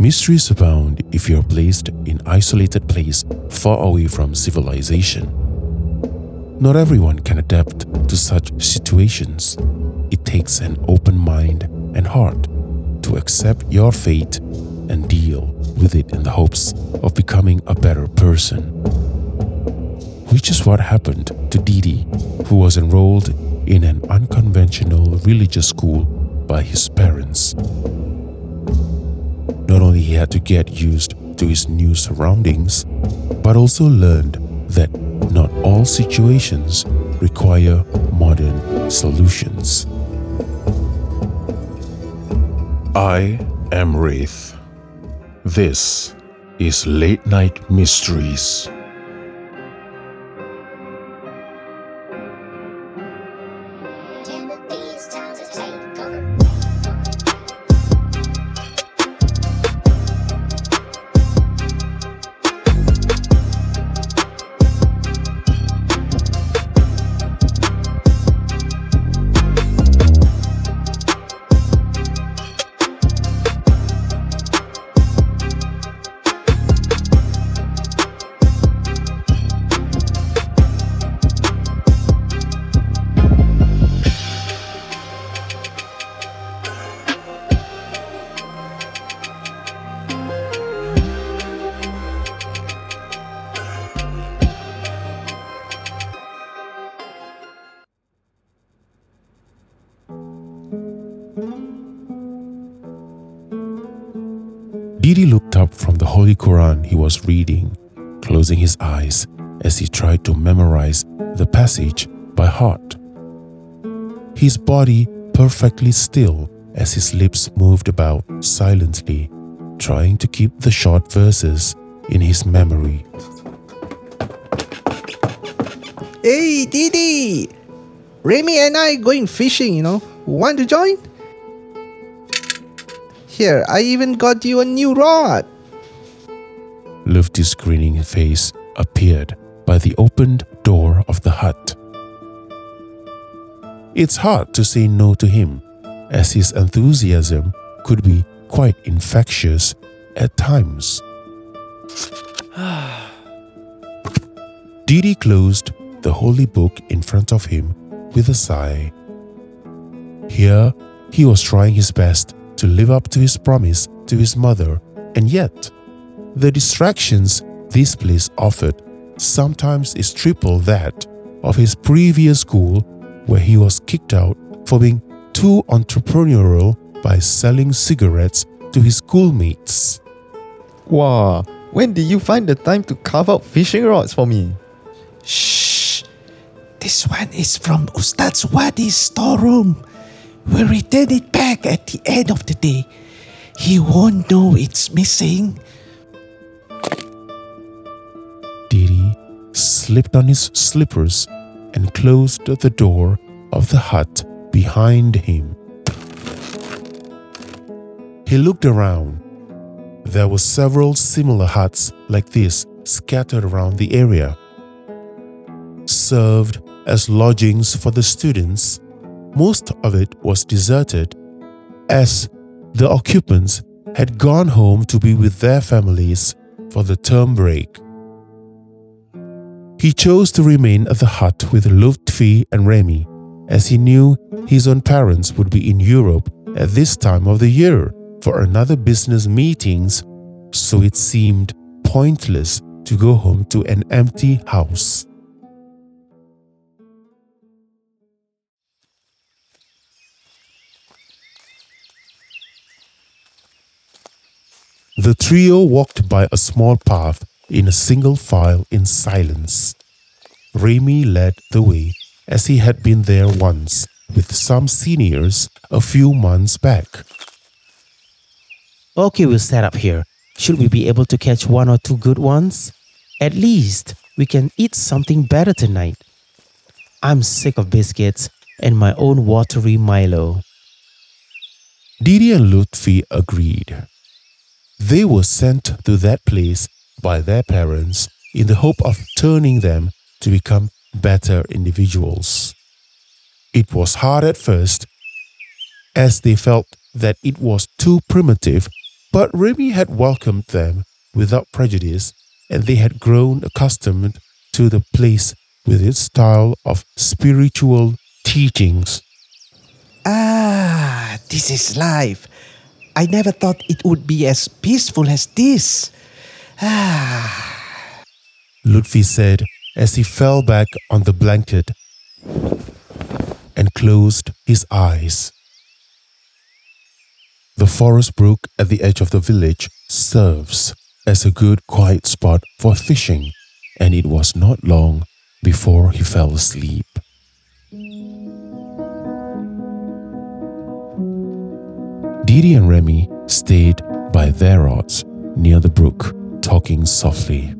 Mysteries abound if you are placed in isolated place far away from civilization. Not everyone can adapt to such situations. It takes an open mind and heart to accept your fate and deal with it in the hopes of becoming a better person. Which is what happened to Didi, who was enrolled in an unconventional religious school by his parents. Not only he had to get used to his new surroundings, but also learned that not all situations require modern solutions. I am Wraith. This is Late Night Mysteries. Didi looked up from the Holy Quran he was reading, closing his eyes as he tried to memorize the passage by heart. His body perfectly still as his lips moved about silently, trying to keep the short verses in his memory. Hey, Didi! Remy and I going fishing, you know. Want to join? Here, I even got you a new rod. Lutfi's grinning face appeared by the opened door of the hut. It's hard to say no to him, as his enthusiasm could be quite infectious at times. Didi closed the holy book in front of him with a sigh. Here, he was trying his best to live up to his promise to his mother, and yet, the distractions this place offered sometimes is triple that of his previous school, where he was kicked out for being too entrepreneurial by selling cigarettes to his schoolmates. Wow, when did you find the time to carve out fishing rods for me? Shh! This one is from Ustaz Wadi's storeroom. We'll return it back at the end of the day. He won't know it's missing. Didi slipped on his slippers and closed the door of the hut behind him. He looked around. There were several similar huts like this scattered around the area. Served as lodgings for the students, most of it was deserted as the occupants had gone home to be with their families for the term break. He chose to remain at the hut with Lutfi and Remy, as he knew his own parents would be in Europe at this time of the year for another business meetings, so it seemed pointless to go home to an empty house. The trio walked by a small path in a single file in silence. Remy led the way as he had been there once with some seniors a few months back. Okay, we'll set up here. Should we be able to catch one or two good ones? At least we can eat something better tonight. I'm sick of biscuits and my own watery Milo. Didi and Lutfi agreed. They were sent to that place by their parents in the hope of turning them to become better individuals. It was hard at first, as they felt that it was too primitive But Remy had welcomed them without prejudice, and they had grown accustomed to the place with its style of spiritual teachings. Ah, this is life. I never thought it would be as peaceful as this. Ah, Lutfi said as he fell back on the blanket and closed his eyes. The forest brook at the edge of the village serves as a good quiet spot for fishing, and it was not long before he fell asleep. Didi and Remy stayed by their rods near the brook, talking softly.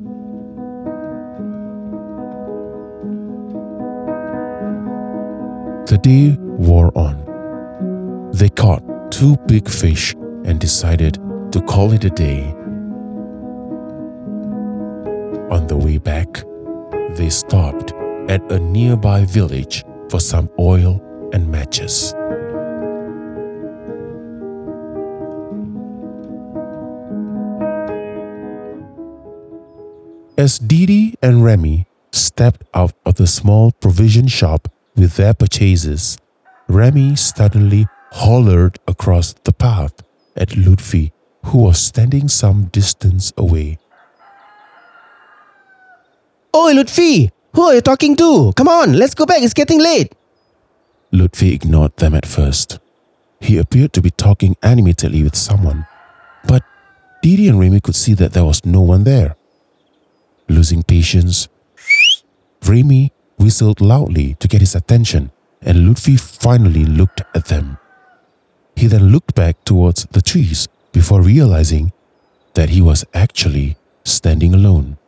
The day wore on. They caught two big fish and decided to call it a day. On the way back, they stopped at a nearby village for some oil and matches. As Didi and Remy stepped out of the small provision shop with their purchases, Remy suddenly hollered across the path at Lutfi, who was standing some distance away. Oi, Lutfi! Who are you talking to? Come on, let's go back. It's getting late. Lutfi ignored them at first. He appeared to be talking animatedly with someone, but Didi and Remy could see that there was no one there. Losing patience, Remy whistled loudly to get his attention, and Lutfi finally looked at them. He then looked back towards the trees before realizing that he was actually standing alone.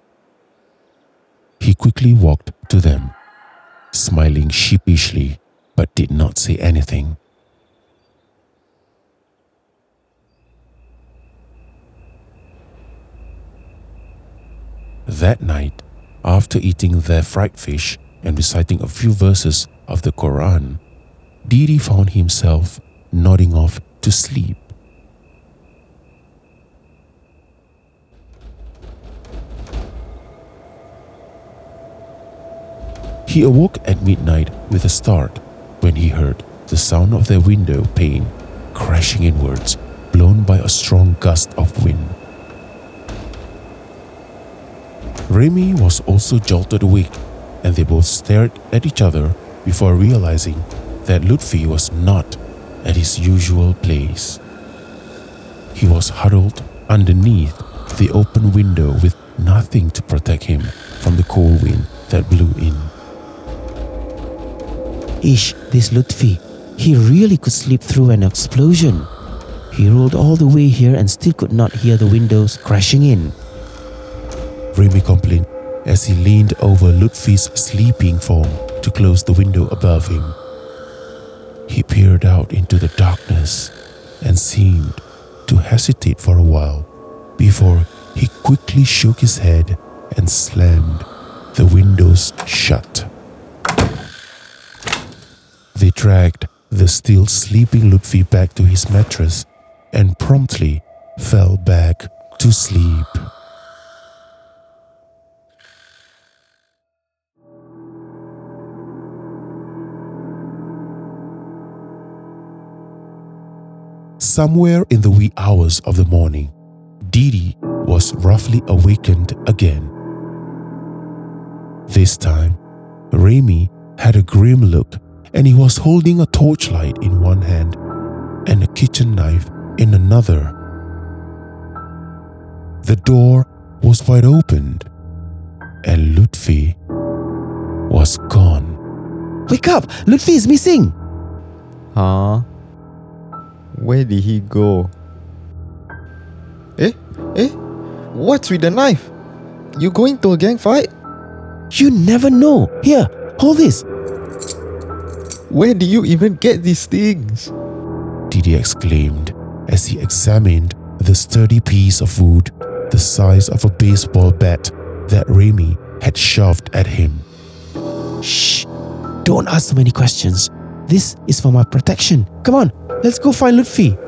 He quickly walked to them, smiling sheepishly, but did not say anything. That night, after eating their fried fish and reciting a few verses of the Quran, Didi found himself nodding off to sleep. He awoke at midnight with a start when he heard the sound of their window pane crashing inwards, blown by a strong gust of wind. Remy was also jolted awake, and they both stared at each other before realizing that Lutfi was not at his usual place. He was huddled underneath the open window with nothing to protect him from the cold wind that blew in. Ish, this Lutfi. He really could sleep through an explosion. He rolled all the way here and still could not hear the windows crashing in. Remy complained as he leaned over Lutfi's sleeping form to close the window above him. He peered out into the darkness and seemed to hesitate for a while before he quickly shook his head and slammed the windows shut. They dragged the still sleeping Lutfi back to his mattress and promptly fell back to sleep. Somewhere in the wee hours of the morning, Didi was roughly awakened again. This time, Remy had a grim look and he was holding a torchlight in one hand and a kitchen knife in another. The door was wide open and Lutfi was gone. Wake up! Lutfi is missing! Huh? Where did he go? Eh? Eh? What's with the knife? You going to a gang fight? You never know. Here, hold this. Where do you even get these things? Didi exclaimed as he examined the sturdy piece of wood the size of a baseball bat that Remy had shoved at him. Shh! Don't ask so many questions. This is for my protection. Come on, let's go find Lutfi.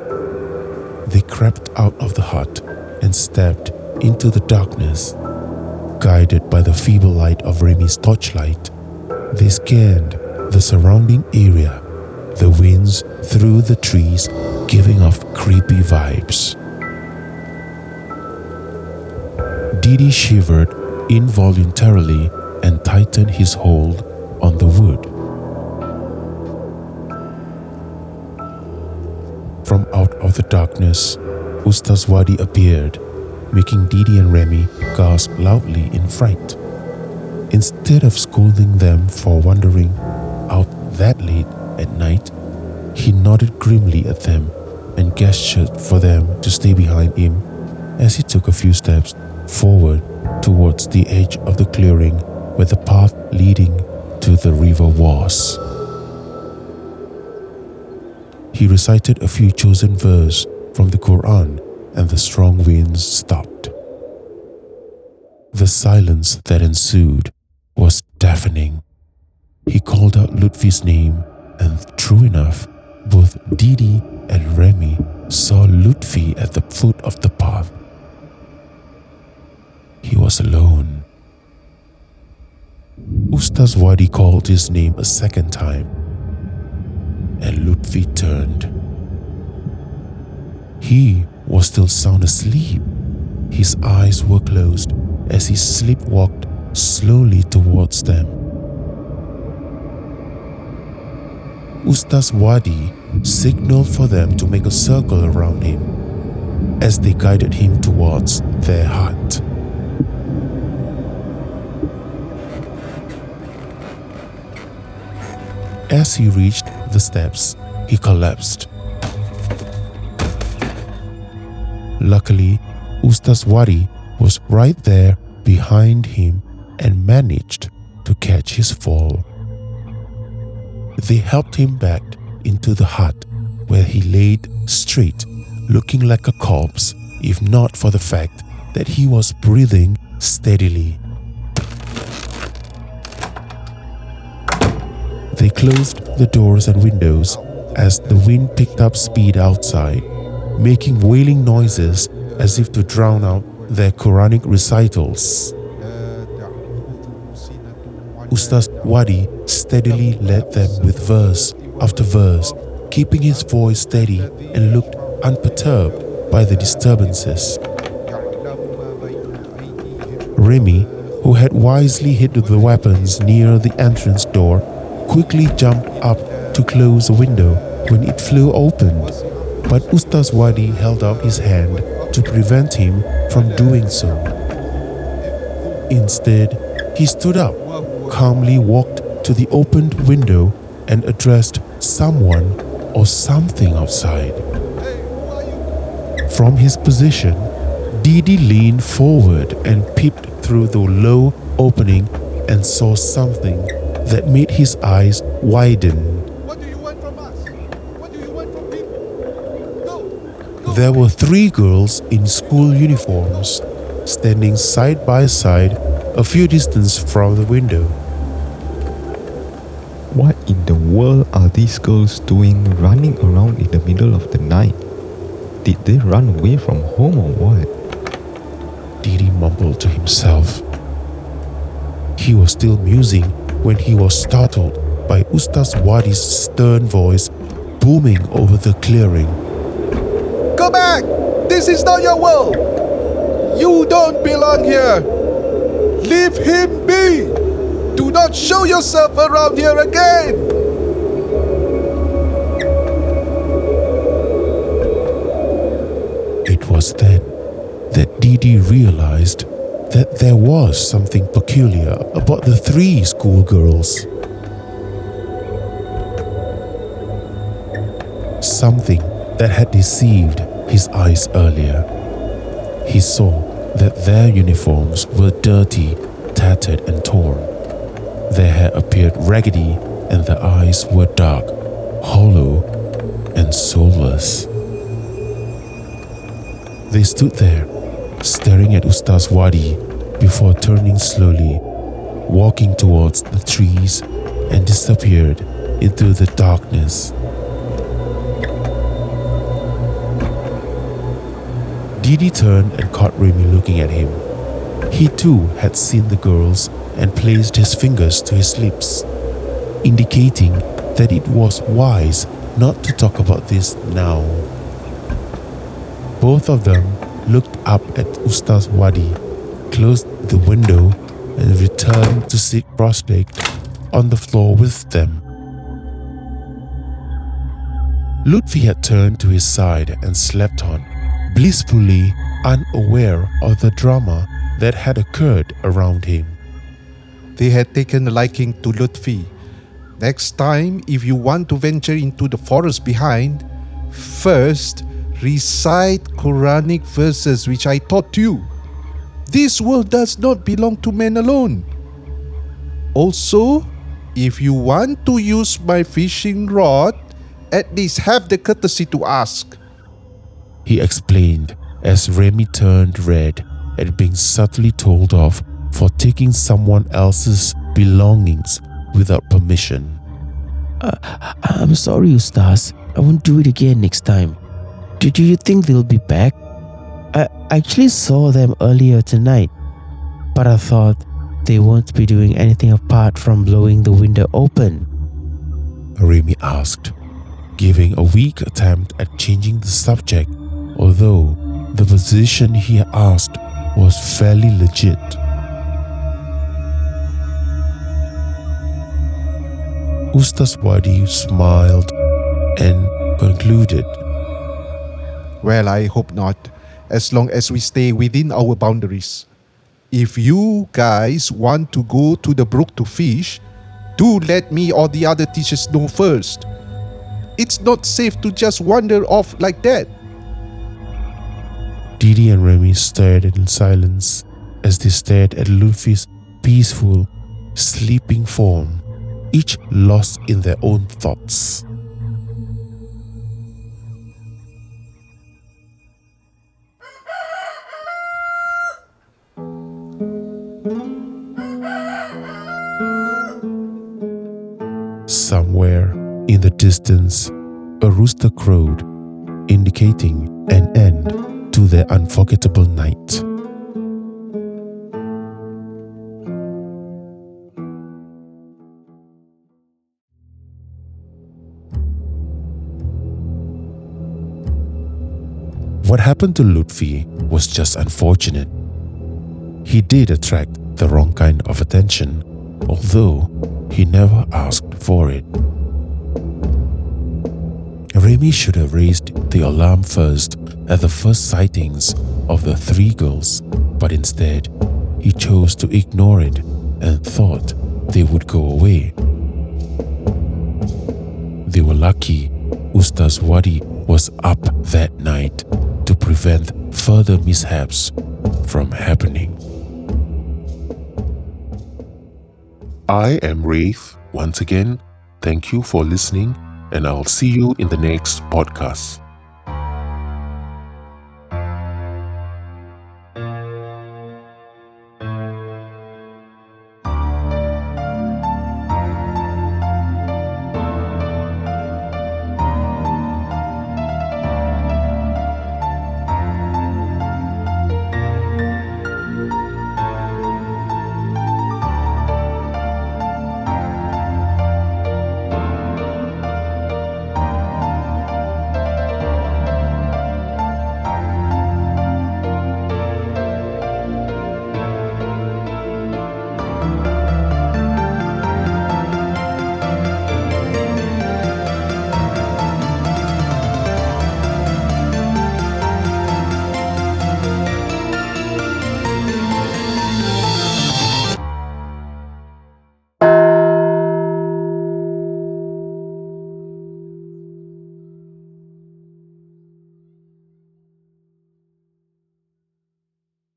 They crept out of the hut and stepped into the darkness. Guided by the feeble light of Remy's torchlight, they scanned the surrounding area, the winds through the trees giving off creepy vibes. Didi shivered involuntarily and tightened his hold on the wood. The darkness, Ustaz Wadi appeared, making Didi and Remy gasp loudly in fright. Instead of scolding them for wandering out that late at night, he nodded grimly at them and gestured for them to stay behind him as he took a few steps forward towards the edge of the clearing where the path leading to the river was. He recited a few chosen verses from the Quran and the strong winds stopped. The silence that ensued was deafening. He called out Lutfi's name, and true enough, both Didi and Remy saw Lutfi at the foot of the path. He was alone. Ustaz Wadi called his name a second time, and Lutfi turned. He was still sound asleep. His eyes were closed as he sleepwalked slowly towards them. Ustaz Wadi signaled for them to make a circle around him as they guided him towards their hut. As he reached the steps, he collapsed. Luckily, Ustaz Wadi was right there behind him and managed to catch his fall. They helped him back into the hut where he laid straight, looking like a corpse, if not for the fact that he was breathing steadily. Closed the doors and windows as the wind picked up speed outside, making wailing noises as if to drown out their Quranic recitals. Ustaz Wadi steadily led them with verse after verse, keeping his voice steady and looked unperturbed by the disturbances. Remy, who had wisely hid the weapons near the entrance door, quickly jumped up to close the window when it flew open. But Ustaz Wadi held out his hand to prevent him from doing so. Instead, he stood up, calmly walked to the opened window, and addressed someone or something outside. From his position, Didi leaned forward and peeped through the low opening and saw something that made his eyes widen. What do you want from us? What do you want from people? Go! There were three girls in school uniforms standing side by side a few distance from the window. What in the world are these girls doing running around in the middle of the night? Did they run away from home or what? Didi mumbled to himself. He was still musing when he was startled by Ustaz Wadi's stern voice booming over the clearing. Go back! This is not your world! You don't belong here! Leave him be! Do not show yourself around here again! It was then that Didi realized that there was something peculiar about the three schoolgirls. Something that had deceived his eyes earlier. He saw that their uniforms were dirty, tattered, and torn. Their hair appeared raggedy, and their eyes were dark, hollow, and soulless. They stood there, staring at Ustaz Wadi before turning slowly, walking towards the trees, and disappeared into the darkness. Didi turned and caught Remy looking at him. He too had seen the girls and placed his fingers to his lips, indicating that it was wise not to talk about this now. Both of them looked up at Ustaz Wadi, closed the window, and returned to sit cross-legged on the floor with them. Lutfi had turned to his side and slept on, blissfully unaware of the drama that had occurred around him. They had taken a liking to Lutfi. Next time, if you want to venture into the forest behind, first recite Quranic verses which I taught you. This world does not belong to men alone. Also, if you want to use my fishing rod, at least have the courtesy to ask. He explained as Remy turned red at being subtly told off for taking someone else's belongings without permission. Uh, I'm sorry, Ustaz. I won't do it again next time. Do, do you think they'll be back? I actually saw them earlier tonight, but I thought they won't be doing anything apart from blowing the window open. Remy asked, giving a weak attempt at changing the subject, although the position he asked was fairly legit. Ustaz Wadi smiled and concluded, Well, I hope not, as long as we stay within our boundaries. If you guys want to go to the brook to fish, do let me or the other teachers know first. It's not safe to just wander off like that. Didi and Remy stared in silence as they stared at Lutfi's peaceful, sleeping form, each lost in their own thoughts. The distance, a rooster crowed, indicating an end to their unforgettable night. What happened to Lutfi was just unfortunate. He did attract the wrong kind of attention, although he never asked for it. Remy should have raised the alarm first at the first sightings of the three girls, but instead, he chose to ignore it and thought they would go away. They were lucky Ustaz Wadi was up that night to prevent further mishaps from happening. I am Wraith. Once again, thank you for listening, and I'll see you in the next podcast.